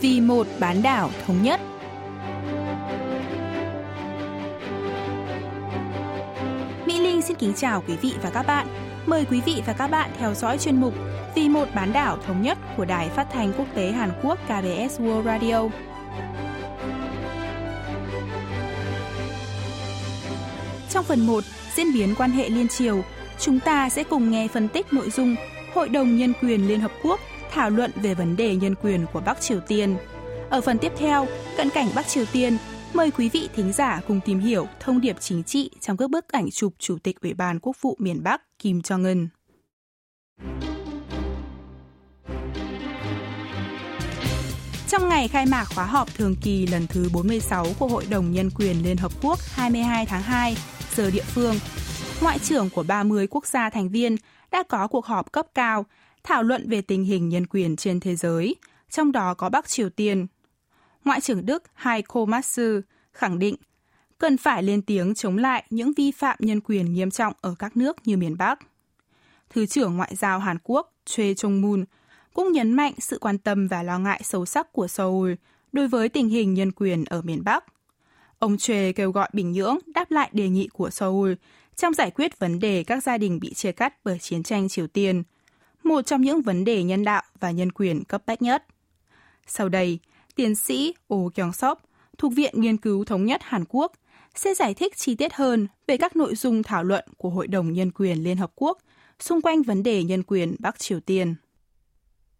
vì một bán đảo thống nhất. Mỹ Linh xin kính chào quý vị và các bạn. Mời quý vị và các bạn theo dõi chuyên mục Vì một bán đảo thống nhất của Đài Phát thanh Quốc tế Hàn Quốc KBS World Radio. Trong phần 1, diễn biến quan hệ liên triều, chúng ta sẽ cùng nghe phân tích nội dung Hội đồng Nhân quyền Liên Hợp Quốc thảo luận về vấn đề nhân quyền của Bắc Triều Tiên. Ở phần tiếp theo, cận cảnh Bắc Triều Tiên, mời quý vị thính giả cùng tìm hiểu thông điệp chính trị trong các bức ảnh chụp Chủ tịch Ủy ban Quốc vụ miền Bắc Kim Jong-un. Trong ngày khai mạc khóa họp thường kỳ lần thứ 46 của Hội đồng Nhân quyền Liên Hợp Quốc 22 tháng 2, giờ địa phương, Ngoại trưởng của 30 quốc gia thành viên đã có cuộc họp cấp cao thảo luận về tình hình nhân quyền trên thế giới, trong đó có Bắc Triều Tiên. Ngoại trưởng Đức Heiko Maas khẳng định cần phải lên tiếng chống lại những vi phạm nhân quyền nghiêm trọng ở các nước như miền Bắc. Thứ trưởng Ngoại giao Hàn Quốc Choi Chung-moon cũng nhấn mạnh sự quan tâm và lo ngại sâu sắc của Seoul đối với tình hình nhân quyền ở miền Bắc. Ông Choi kêu gọi Bình Nhưỡng đáp lại đề nghị của Seoul trong giải quyết vấn đề các gia đình bị chia cắt bởi chiến tranh Triều Tiên, một trong những vấn đề nhân đạo và nhân quyền cấp bách nhất. Sau đây, tiến sĩ Oh Kyung Sop thuộc Viện Nghiên cứu Thống nhất Hàn Quốc sẽ giải thích chi tiết hơn về các nội dung thảo luận của Hội đồng Nhân quyền Liên Hợp Quốc xung quanh vấn đề nhân quyền Bắc Triều Tiên.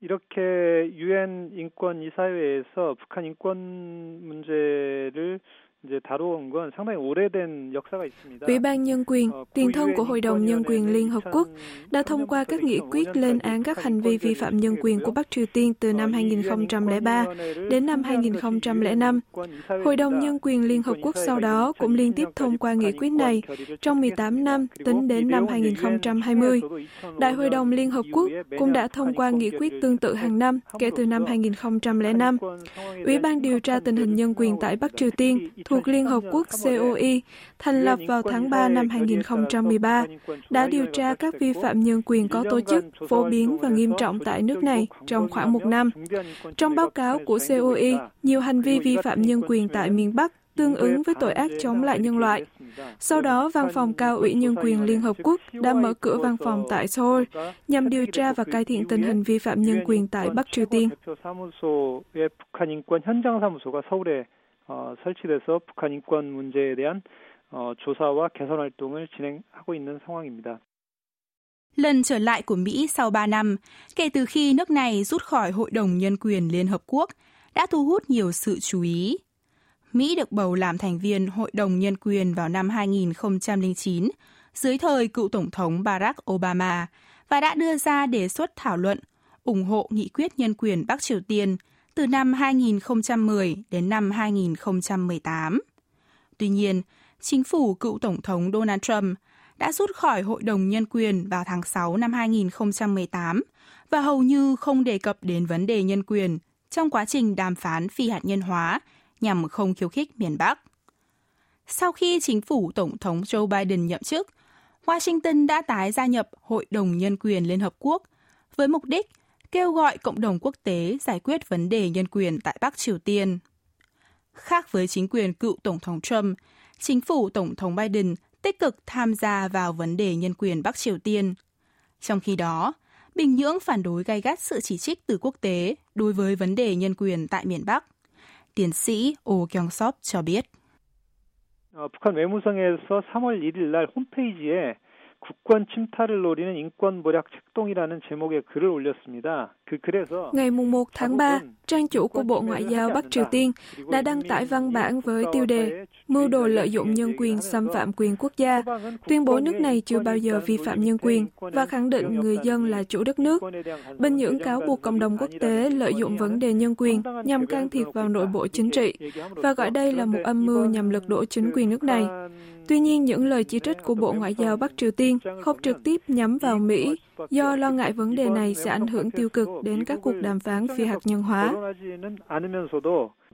이렇게 유엔 인권 이사회에서 북한 인권 문제를 Ủy ban Nhân quyền, tiền thân của Hội đồng Nhân quyền Liên Hợp Quốc, đã thông qua các nghị quyết lên án các hành vi vi phạm nhân quyền của Bắc Triều Tiên từ năm 2003 đến năm 2005. Hội đồng Nhân quyền Liên Hợp Quốc sau đó cũng liên tiếp thông qua nghị quyết này trong 18 năm tính đến năm 2020. Đại hội đồng Liên Hợp Quốc cũng đã thông qua nghị quyết tương tự hàng năm kể từ năm 2005. Ủy ban điều tra tình hình nhân quyền tại Bắc Triều Tiên thuộc Liên Hợp Quốc COI, thành lập vào tháng 3 năm 2013, đã điều tra các vi phạm nhân quyền có tổ chức, phổ biến và nghiêm trọng tại nước này trong khoảng một năm. Trong báo cáo của COI, nhiều hành vi vi phạm nhân quyền tại miền Bắc tương ứng với tội ác chống lại nhân loại. Sau đó, Văn phòng Cao ủy Nhân quyền Liên Hợp Quốc đã mở cửa văn phòng tại Seoul nhằm điều tra và cải thiện tình hình vi phạm nhân quyền tại Bắc Triều Tiên. 어, 설치돼서 북한 인권 문제에 대한 어, 조사와 개선 활동을 진행하고 있는 상황입니다. Lần trở lại của Mỹ sau 3 năm, kể từ khi nước này rút khỏi Hội đồng Nhân quyền Liên Hợp Quốc, đã thu hút nhiều sự chú ý. Mỹ được bầu làm thành viên Hội đồng Nhân quyền vào năm 2009 dưới thời cựu Tổng thống Barack Obama và đã đưa ra đề xuất thảo luận ủng hộ nghị quyết nhân quyền Bắc Triều Tiên từ năm 2010 đến năm 2018. Tuy nhiên, chính phủ cựu Tổng thống Donald Trump đã rút khỏi Hội đồng Nhân quyền vào tháng 6 năm 2018 và hầu như không đề cập đến vấn đề nhân quyền trong quá trình đàm phán phi hạt nhân hóa nhằm không khiêu khích miền Bắc. Sau khi chính phủ Tổng thống Joe Biden nhậm chức, Washington đã tái gia nhập Hội đồng Nhân quyền Liên Hợp Quốc với mục đích kêu gọi cộng đồng quốc tế giải quyết vấn đề nhân quyền tại Bắc Triều Tiên. Khác với chính quyền cựu Tổng thống Trump, chính phủ Tổng thống Biden tích cực tham gia vào vấn đề nhân quyền Bắc Triều Tiên. Trong khi đó, Bình Nhưỡng phản đối gay gắt sự chỉ trích từ quốc tế đối với vấn đề nhân quyền tại miền Bắc. Tiến sĩ Oh Kyung-sop cho biết. 북한 외무성에서 3월 1일 날 홈페이지에 국권 침탈을 노리는 인권 모략 책동이라는 제목의 글을 올렸습니다. 그 글에서 ngày 1 tháng 3, trang chủ của Bộ Ngoại giao Bắc Triều Tiên đã đăng tải văn bản với tiêu đề Mưu đồ lợi dụng nhân quyền xâm phạm quyền quốc gia, tuyên bố nước này chưa bao giờ vi phạm nhân quyền và khẳng định người dân là chủ đất nước. Bình Nhưỡng cáo buộc cộng đồng quốc tế lợi dụng vấn đề nhân quyền nhằm can thiệp vào nội bộ chính trị và gọi đây là một âm mưu nhằm lật đổ chính quyền nước này. Tuy nhiên, những lời chỉ trích của Bộ Ngoại giao Bắc Triều Tiên không trực tiếp nhắm vào Mỹ do lo ngại vấn đề này sẽ ảnh hưởng tiêu cực đến các cuộc đàm phán phi hạt nhân hóa.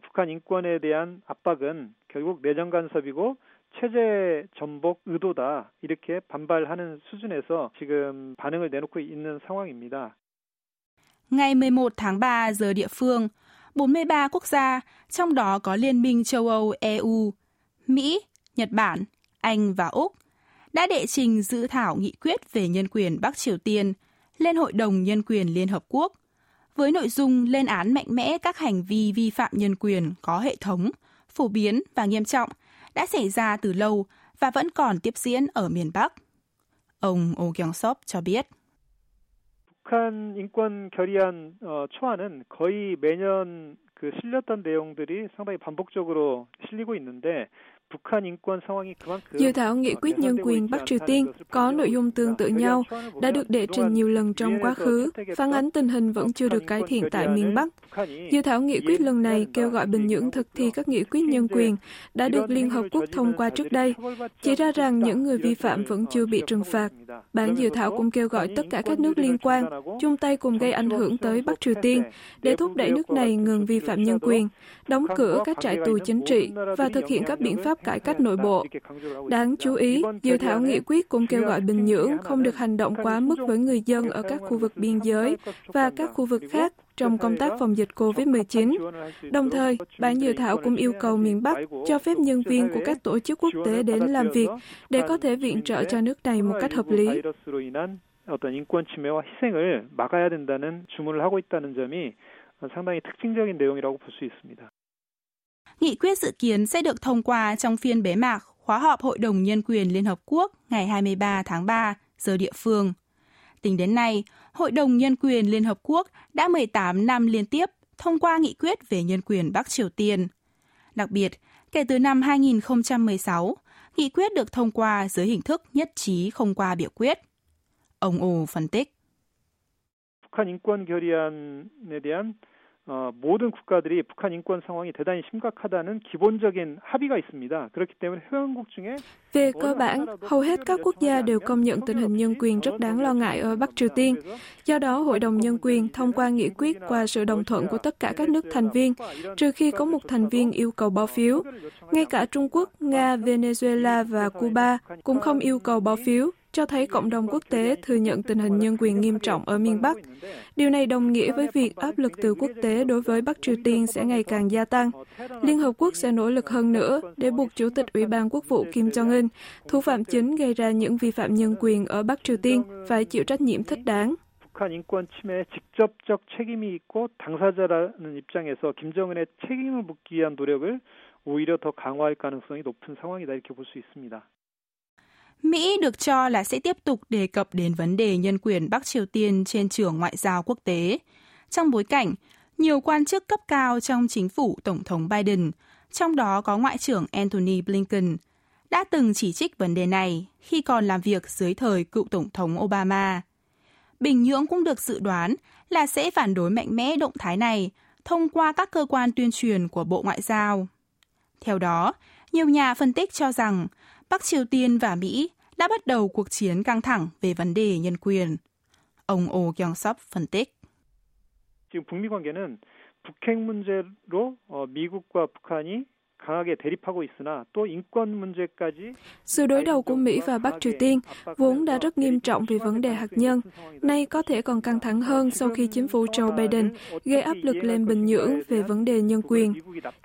북한 인권에 대한 압박은 결국 내정 간섭이고 체제 전복 의도다 이렇게 반발하는 수준에서 지금 반응을 내놓고 있는 상황입니다. Ngày 11 tháng 3 giờ địa phương, 43 quốc gia, trong đó có Liên minh châu Âu EU, Mỹ, Nhật Bản, Anh và Úc, đã đệ trình dự thảo nghị quyết về nhân quyền Bắc Triều Tiên lên Hội đồng Nhân quyền Liên Hợp Quốc, với nội dung lên án mạnh mẽ các hành vi vi phạm nhân quyền có hệ thống, phổ biến và nghiêm trọng đã xảy ra từ lâu và vẫn còn tiếp diễn ở miền Bắc. Ông Oh Kyung-sop cho biết. 북한 인권 결의안 어, 초안은 거의 매년 그 실렸던 내용들이 상당히 반복적으로 실리고 있는데 Dự thảo nghị quyết nhân quyền Bắc Triều Tiên có nội dung tương tự nhau, đã được đệ trình nhiều lần trong quá khứ, phản ánh tình hình vẫn chưa được cải thiện tại miền Bắc. Dự thảo nghị quyết lần này kêu gọi Bình Nhưỡng thực thi các nghị quyết nhân quyền đã được Liên Hợp Quốc thông qua trước đây, chỉ ra rằng những người vi phạm vẫn chưa bị trừng phạt. Bản dự thảo cũng kêu gọi tất cả các nước liên quan chung tay cùng gây ảnh hưởng tới Bắc Triều Tiên để thúc đẩy nước này ngừng vi phạm nhân quyền, đóng cửa các trại tù chính trị và thực hiện các biện pháp cải cách nội bộ. Đáng chú ý, dự thảo nghị quyết cũng kêu gọi Bình Nhưỡng không được hành động quá mức với người dân ở các khu vực biên giới và các khu vực khác trong công tác phòng dịch COVID-19. Đồng thời, bản dự thảo cũng yêu cầu miền Bắc cho phép nhân viên của các tổ chức quốc tế đến làm việc để có thể viện trợ cho nước này một cách hợp lý. 어떤 인권 침해와 희생을 막아야 된다는 주문을 하고 있다는 점이 상당히 특징적인 내용이라고 볼 수 있습니다. Nghị quyết dự kiến sẽ được thông qua trong phiên bế mạc khóa họp Hội đồng Nhân quyền Liên Hợp Quốc ngày 23 tháng 3 giờ địa phương. Tính đến nay, Hội đồng Nhân quyền Liên Hợp Quốc đã 18 năm liên tiếp thông qua nghị quyết về nhân quyền Bắc Triều Tiên. Đặc biệt, kể từ năm 2016, nghị quyết được thông qua dưới hình thức nhất trí không qua biểu quyết. Ông Ồ phân tích. 북한 인권 결의안에 대한 어, 모든 국가들이 북한 인권 상황이 대단히 심각하다는 기본적인 합의가 있습니다. 그렇기 때문에 회원국 중에 về cơ bản, hầu hết các quốc gia đều công nhận tình hình nhân quyền rất đáng lo ngại ở Bắc Triều Tiên. Do đó, Hội đồng Nhân quyền thông qua nghị quyết qua sự đồng thuận của tất cả các nước thành viên, trừ khi có một thành viên yêu cầu bỏ phiếu. Ngay cả Trung Quốc, Nga, Venezuela và Cuba cũng không yêu cầu bỏ phiếu, cho thấy cộng đồng quốc tế thừa nhận tình hình nhân quyền nghiêm trọng ở miền Bắc. Điều này đồng nghĩa với việc áp lực từ quốc tế đối với Bắc Triều Tiên sẽ ngày càng gia tăng. Liên Hợp Quốc sẽ nỗ lực hơn nữa để buộc Chủ tịch Ủy ban Quốc vụ Kim Jong-un, thủ phạm chính gây ra những vi phạm nhân quyền ở Bắc Triều Tiên, phải chịu trách nhiệm thích đáng. 북한 인권 침해에 직접적 책임이 있고 당사자라는 입장에서 김정은의 책임을 묻기 위한 노력을 오히려 더 강화할 가능성이 높은 상황이다 이렇게 볼 수 있습니다. Mỹ được cho là sẽ tiếp tục đề cập đến vấn đề nhân quyền Bắc Triều Tiên trên trường ngoại giao quốc tế, trong bối cảnh nhiều quan chức cấp cao trong chính phủ Tổng thống Biden, trong đó có Ngoại trưởng Antony Blinken, đã từng chỉ trích vấn đề này khi còn làm việc dưới thời cựu Tổng thống Obama. Bình Nhưỡng cũng được dự đoán là sẽ phản đối mạnh mẽ động thái này thông qua các cơ quan tuyên truyền của Bộ Ngoại giao. Theo đó, nhiều nhà phân tích cho rằng Bắc Triều Tiên và Mỹ đã bắt đầu cuộc chiến căng thẳng về vấn đề nhân quyền. Ông Oh Kyung-sop phân tích. 지금 북미 관계는 북핵 문제로 미국과 북한이 sự đối đầu của Mỹ và Bắc Triều Tiên vốn đã rất nghiêm trọng vì vấn đề hạt nhân, nay có thể còn căng thẳng hơn sau khi chính phủ Joe Biden gây áp lực lên Bình Nhưỡng về vấn đề nhân quyền.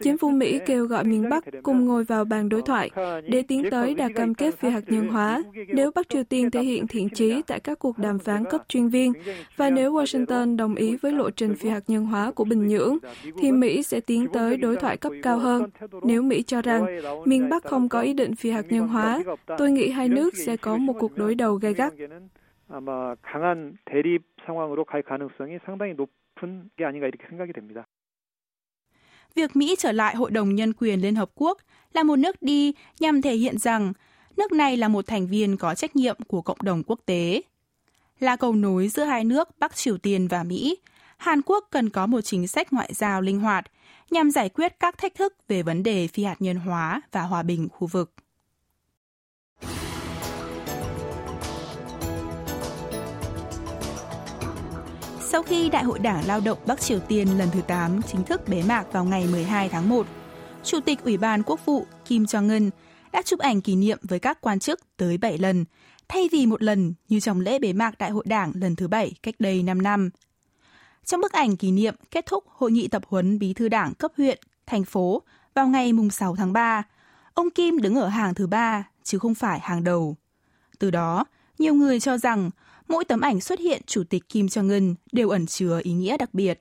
Chính phủ Mỹ kêu gọi miền Bắc cùng ngồi vào bàn đối thoại để tiến tới đạt cam kết phi hạt nhân hóa nếu Bắc Triều Tiên thể hiện thiện chí tại các cuộc đàm phán cấp chuyên viên. Và nếu Washington đồng ý với lộ trình phi hạt nhân hóa của Bình Nhưỡng thì Mỹ sẽ tiến tới đối thoại cấp cao hơn. nếu Mỹ cho rằng miền Bắc không có ý định phi hạt nhân hóa, tôi nghĩ hai nước sẽ có một cuộc đối đầu gay gắt. 아마 강한 대립 상황으로 갈 가능성이 상당히 높은 게 아닌가 이렇게 생각이 됩니다. Việc Mỹ trở lại Hội đồng Nhân quyền Liên Hợp Quốc là một nước đi nhằm thể hiện rằng nước này là một thành viên có trách nhiệm của cộng đồng quốc tế. Là cầu nối giữa hai nước Bắc Triều Tiên và Mỹ, Hàn Quốc cần có một chính sách ngoại giao linh hoạt nhằm giải quyết các thách thức về vấn đề phi hạt nhân hóa và hòa bình khu vực. Sau khi Đại hội Đảng Lao động Bắc Triều Tiên lần thứ 8 chính thức bế mạc vào ngày 12 tháng 1, Chủ tịch Ủy ban Quốc vụ Kim Jong-un đã chụp ảnh kỷ niệm với các quan chức tới 7 lần, thay vì một lần như trong lễ bế mạc Đại hội Đảng lần thứ 7 cách đây 5 năm. Trong bức ảnh kỷ niệm kết thúc hội nghị tập huấn bí thư đảng cấp huyện, thành phố vào ngày 6 tháng 3, ông Kim đứng ở hàng thứ ba chứ không phải hàng đầu. Từ đó, nhiều người cho rằng mỗi tấm ảnh xuất hiện Chủ tịch Kim Jong-un đều ẩn chứa ý nghĩa đặc biệt.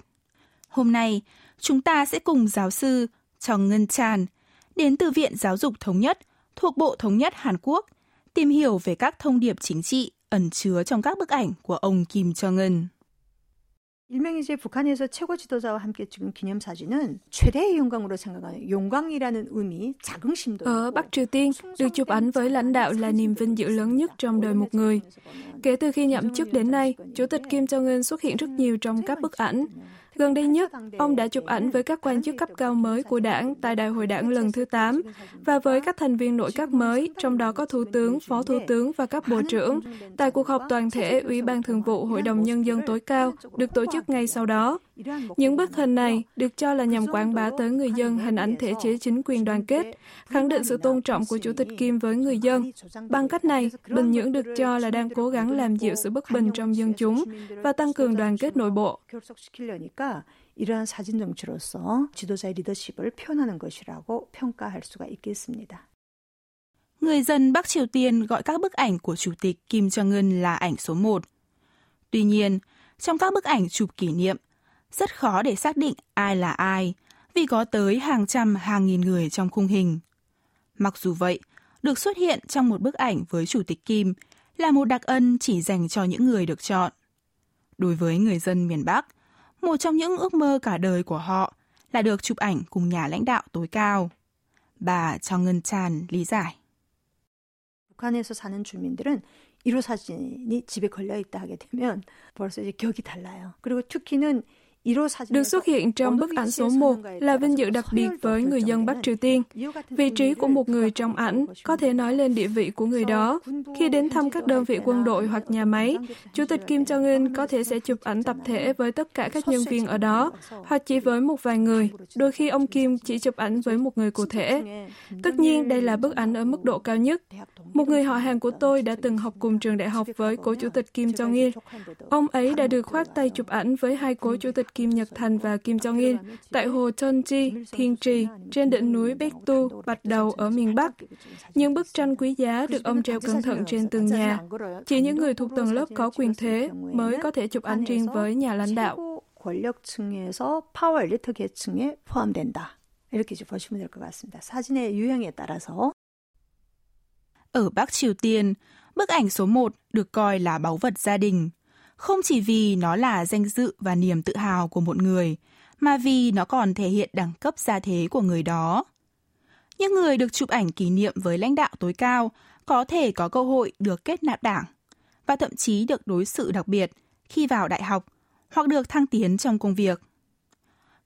Hôm nay, chúng ta sẽ cùng giáo sư Chong Ngân Chan đến từ Viện Giáo dục Thống nhất thuộc Bộ Thống nhất Hàn Quốc tìm hiểu về các thông điệp chính trị ẩn chứa trong các bức ảnh của ông Kim Jong-un. 일명이 이제 북한에서 최고 지도자와 함께 찍은 기념 사진은 최대의 영광으로 생각하는 영광이라는 의미, 자긍심도 Ở Bắc Triều Tiên, được chụp ảnh với lãnh đạo là niềm vinh dự lớn nhất trong đời một người. Kể từ khi nhậm chức đến nay, Chủ tịch Kim Jong-un xuất hiện rất nhiều trong các bức ảnh. Gần đây nhất, ông đã chụp ảnh với các quan chức cấp cao mới của đảng tại Đại hội đảng lần thứ 8 và với các thành viên nội các mới, trong đó có Thủ tướng, Phó Thủ tướng và các bộ trưởng, tại cuộc họp toàn thể Ủy ban Thường vụ Hội đồng Nhân dân tối cao được tổ chức ngay sau đó. Những bức hình này được cho là nhằm quảng bá tới người dân hình ảnh thể chế chính quyền đoàn kết, khẳng định sự tôn trọng của Chủ tịch Kim với người dân. Bằng cách này, Bình Nhưỡng được cho là đang cố gắng làm dịu sự bất bình trong dân chúng và tăng cường đoàn kết nội bộ. 이러한 사진 정치로서 지도자의 리더십을 표현하는 것이라고 평가할 수가 있겠습니다. Người dân Bắc Triều Tiên gọi các bức ảnh của Chủ tịch Kim Jong-un là ảnh số 1. Tuy nhiên, trong các bức ảnh chụp kỷ niệm, rất khó để xác định ai là ai vì có tới hàng trăm hàng nghìn người trong khung hình. Mặc dù vậy, được xuất hiện trong một bức ảnh với Chủ tịch Kim là một đặc ân chỉ dành cho những người được chọn. Đối với người dân miền Bắc, một trong những ước mơ cả đời của họ là được chụp ảnh cùng nhà lãnh đạo tối cao. Bà Cho Ngân Chan lý giải. 북한에서 사는 주민들은 1호 사진이 집에 걸려 있다 하게 되면 벌써 이제 격이 달라요. 그리고 특히는 được xuất hiện trong bức ảnh số 1 là vinh dự đặc biệt với người dân Bắc Triều Tiên. Vị trí của một người trong ảnh có thể nói lên địa vị của người đó. Khi đến thăm các đơn vị quân đội hoặc nhà máy, Chủ tịch Kim Jong-un có thể sẽ chụp ảnh tập thể với tất cả các nhân viên ở đó, hoặc chỉ với một vài người. Đôi khi ông Kim chỉ chụp ảnh với một người cụ thể. Tất nhiên, đây là bức ảnh ở mức độ cao nhất. Một người họ hàng của tôi đã từng học cùng trường đại học với cố chủ tịch Kim Jong-il. Ông ấy đã được khoác tay chụp ảnh với hai cố chủ tịch Kim Nhật Thành và Kim Jong-il tại hồ Cheonji, Thiên Trì, trên đỉnh núi Baekdu, Bạch Đầu ở miền Bắc. Những bức tranh quý giá được ông treo cẩn thận trên tường nhà. Chỉ những người thuộc tầng lớp có quyền thế mới có thể chụp ảnh riêng với nhà lãnh đạo. 권력층에서 파워 엘리트 계층에 포함된다. 이렇게 이제 보시면 될 것 같습니다. 사진의 유형에 따라서 ở Bắc Triều Tiên, bức ảnh số 1 được coi là báu vật gia đình. Không chỉ vì nó là danh dự và niềm tự hào của một người, mà vì nó còn thể hiện đẳng cấp gia thế của người đó. Những người được chụp ảnh kỷ niệm với lãnh đạo tối cao có thể có cơ hội được kết nạp đảng và thậm chí được đối xử đặc biệt khi vào đại học hoặc được thăng tiến trong công việc.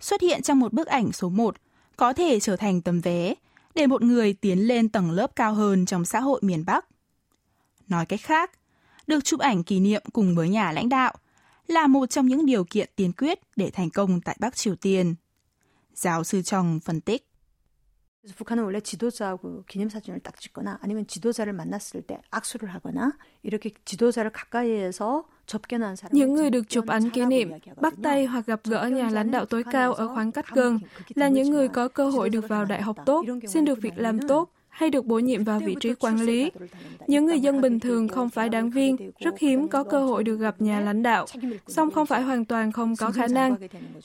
Xuất hiện trong một bức ảnh số 1 có thể trở thành tấm vé để một người tiến lên tầng lớp cao hơn trong xã hội miền Bắc. Nói cách khác, được chụp ảnh kỷ niệm cùng với nhà lãnh đạo là một trong những điều kiện tiên quyết để thành công tại Bắc Triều Tiên. Giáo sư Trong phân tích. 그래서 북한은 원래 지도자하고 기념사진을 딱 찍거나 아니면 지도자를 만났을 때 악수를 하거나 이렇게 지도자를 가까이에서 những người được chụp ảnh kỷ niệm, bắt tay hoặc gặp gỡ nhà lãnh đạo tối cao ở khoảng cách gần là những người có cơ hội được vào đại học tốt, xin được việc làm tốt, hay được bổ nhiệm vào vị trí quản lý. Những người dân bình thường không phải đảng viên, rất hiếm có cơ hội được gặp nhà lãnh đạo, song không phải hoàn toàn không có khả năng.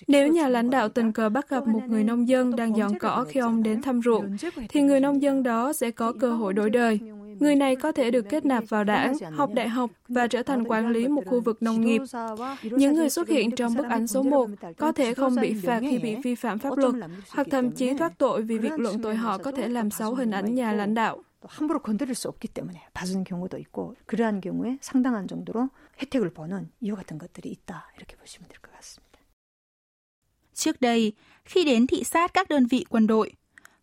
Nếu nhà lãnh đạo tình cờ bắt gặp một người nông dân đang dọn cỏ khi ông đến thăm ruộng, thì người nông dân đó sẽ có cơ hội đổi đời. Người này có thể được kết nạp vào đảng, học đại học và trở thành quản lý một khu vực nông nghiệp. Những người xuất hiện trong bức ảnh số 1 có thể không bị phạt khi bị vi phạm pháp luật, hoặc thậm chí thoát tội vì việc luận tội họ có thể làm xấu hình ảnh nhà lãnh đạo. 함부로 건드릴 수 없기 때문에 받은 경우도 있고 그러한 경우에 상당한 정도로 혜택을 보는 이와 같은 것들이 있다 이렇게 보시면 될 것 같습니다. Trước đây, khi đến thị sát các đơn vị quân đội,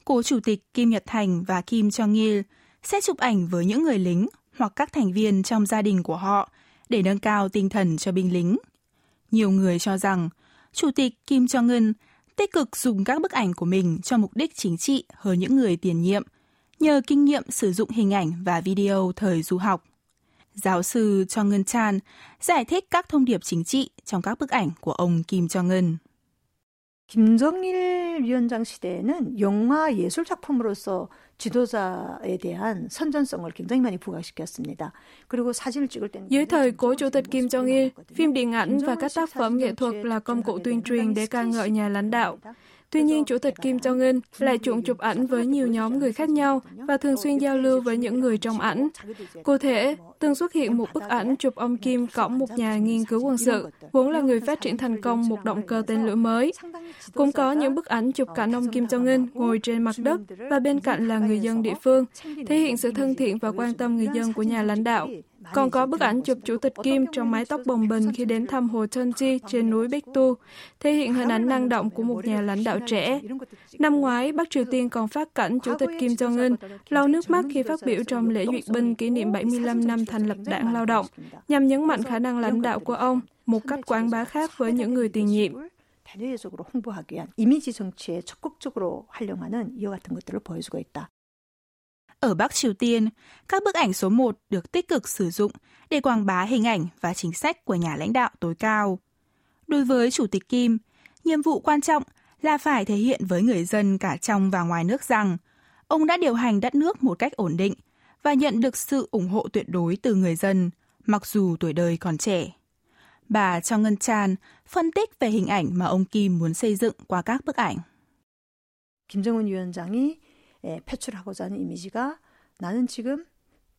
cố chủ tịch Kim Nhật Thành và Kim Jong Il sẽ chụp ảnh với những người lính hoặc các thành viên trong gia đình của họ để nâng cao tinh thần cho binh lính. Nhiều người cho rằng Chủ tịch Kim Jong-un tích cực dùng các bức ảnh của mình cho mục đích chính trị hơn những người tiền nhiệm, nhờ kinh nghiệm sử dụng hình ảnh và video thời du học. Giáo sư Cho Ngân Chan giải thích các thông điệp chính trị trong các bức ảnh của ông Kim Jong Un. 김정일 위원장 시대에는 영화 예술 작품으로서 지도자에 대한 선전성을 굉장히 많이 부각시켰습니다. 그리고 사진을 찍을 때는 Dưới thời của Chủ tịch Kim Jong-il, phim điện ảnh và các tác phẩm nghệ thuật là công cụ tuyên truyền để ca ngợi nhà lãnh đạo. Tuy nhiên, Chủ tịch Kim Jong-un lại chuộng chụp ảnh với nhiều nhóm người khác nhau và thường xuyên giao lưu với những người trong ảnh. Cụ thể, từng xuất hiện một bức ảnh chụp ông Kim cõng một nhà nghiên cứu quân sự, vốn là người phát triển thành công một động cơ tên lửa mới. Cũng có những bức ảnh chụp cảnh ông Kim Jong-un ngồi trên mặt đất và bên cạnh là người dân địa phương, thể hiện sự thân thiện và quan tâm người dân của nhà lãnh đạo. Còn có bức ảnh chụp Chủ tịch Kim trong mái tóc bồng bềnh khi đến thăm hồ Cheonji trên núi Baekdu, thể hiện hình ảnh năng động của một nhà lãnh đạo trẻ. Năm ngoái, Bắc Triều Tiên còn phát cảnh Chủ tịch Kim Jong-un lau nước mắt khi phát biểu trong lễ duyệt binh kỷ niệm 75 năm thành lập đảng lao động, nhằm nhấn mạnh khả năng lãnh đạo của ông, một cách quảng bá khác với những người tiền nhiệm. 대대적으로 홍보하기 위한 이미지 정치에 적극적으로 활용하는 이와 같은 것들을 보여주고 있다. Ở Bắc Triều Tiên, các bức ảnh số 1 được tích cực sử dụng để quảng bá hình ảnh và chính sách của nhà lãnh đạo tối cao. Đối với Chủ tịch Kim, nhiệm vụ quan trọng là phải thể hiện với người dân cả trong và ngoài nước rằng ông đã điều hành đất nước một cách ổn định và nhận được sự ủng hộ tuyệt đối từ người dân, mặc dù tuổi đời còn trẻ. Bà Cho Ngân Chan phân tích về hình ảnh mà ông Kim muốn xây dựng qua các bức ảnh. 김정은 위원장이 표출하고자 하는 이미지가 나는 지금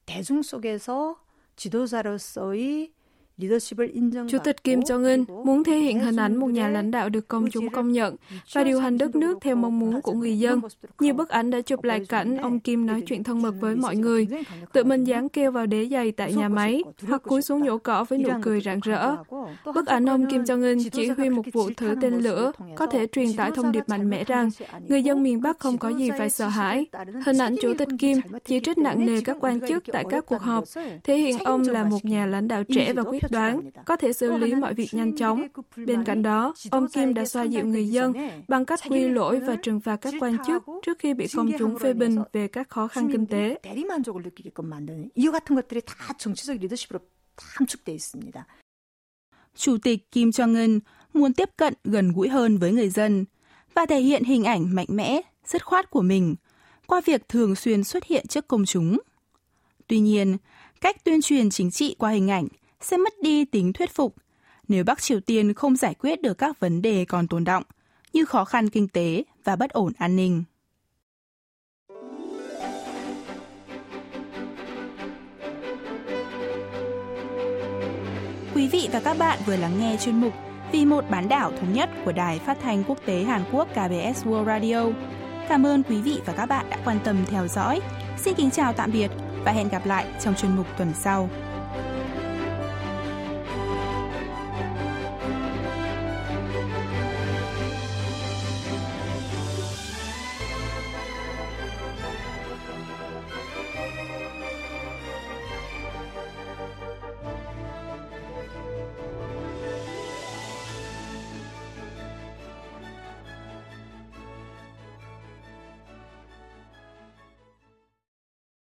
대중 속에서 지도자로서의 Chủ tịch Kim Jong-un muốn thể hiện hình ảnh một nhà lãnh đạo được công chúng công nhận và điều hành đất nước theo mong muốn của người dân. Nhiều bức ảnh đã chụp lại cảnh ông Kim nói chuyện thân mật với mọi người, tự mình dán kêu vào đế giày tại nhà máy hoặc cúi xuống nhổ cỏ với nụ cười rạng rỡ. Bức ảnh ông Kim Jong-un chỉ huy một vụ thử tên lửa có thể truyền tải thông điệp mạnh mẽ rằng người dân miền Bắc không có gì phải sợ hãi. Hình ảnh Chủ tịch Kim chỉ trích nặng nề các quan chức tại các cuộc họp, thể hiện ông là một nhà lãnh đạo trẻ và quyết đoán, có thể xử lý mọi việc nhanh chóng. Bên cạnh đó, ông Kim đã xoa dịu người dân bằng cách quy lỗi và trừng phạt các quan chức trước khi bị công chúng phê bình về các khó khăn kinh tế. Chủ tịch Kim Jong-un muốn tiếp cận gần gũi hơn với người dân và thể hiện hình ảnh mạnh mẽ, dứt khoát của mình qua việc thường xuyên xuất hiện trước công chúng. Tuy nhiên, cách tuyên truyền chính trị qua hình ảnh sẽ mất đi tính thuyết phục nếu Bắc Triều Tiên không giải quyết được các vấn đề còn tồn động như khó khăn kinh tế và bất ổn an ninh. Quý vị và các bạn vừa lắng nghe chuyên mục Vì một bán đảo thống nhất của Đài Phát thanh Quốc tế Hàn Quốc KBS World Radio. Cảm ơn quý vị và các bạn đã quan tâm theo dõi. Xin kính chào tạm biệt và hẹn gặp lại trong chuyên mục tuần sau.